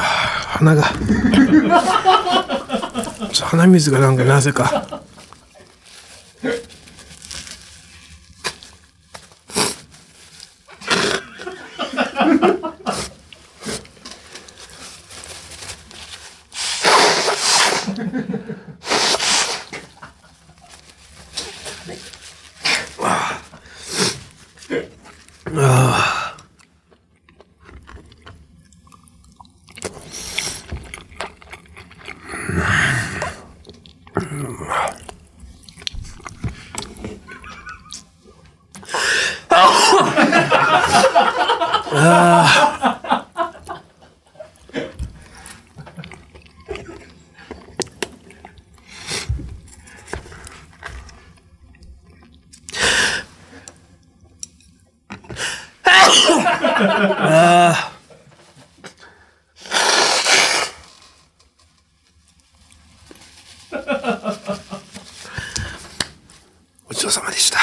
鼻が。鼻水がなんかなぜか。ああごちそうさまでした。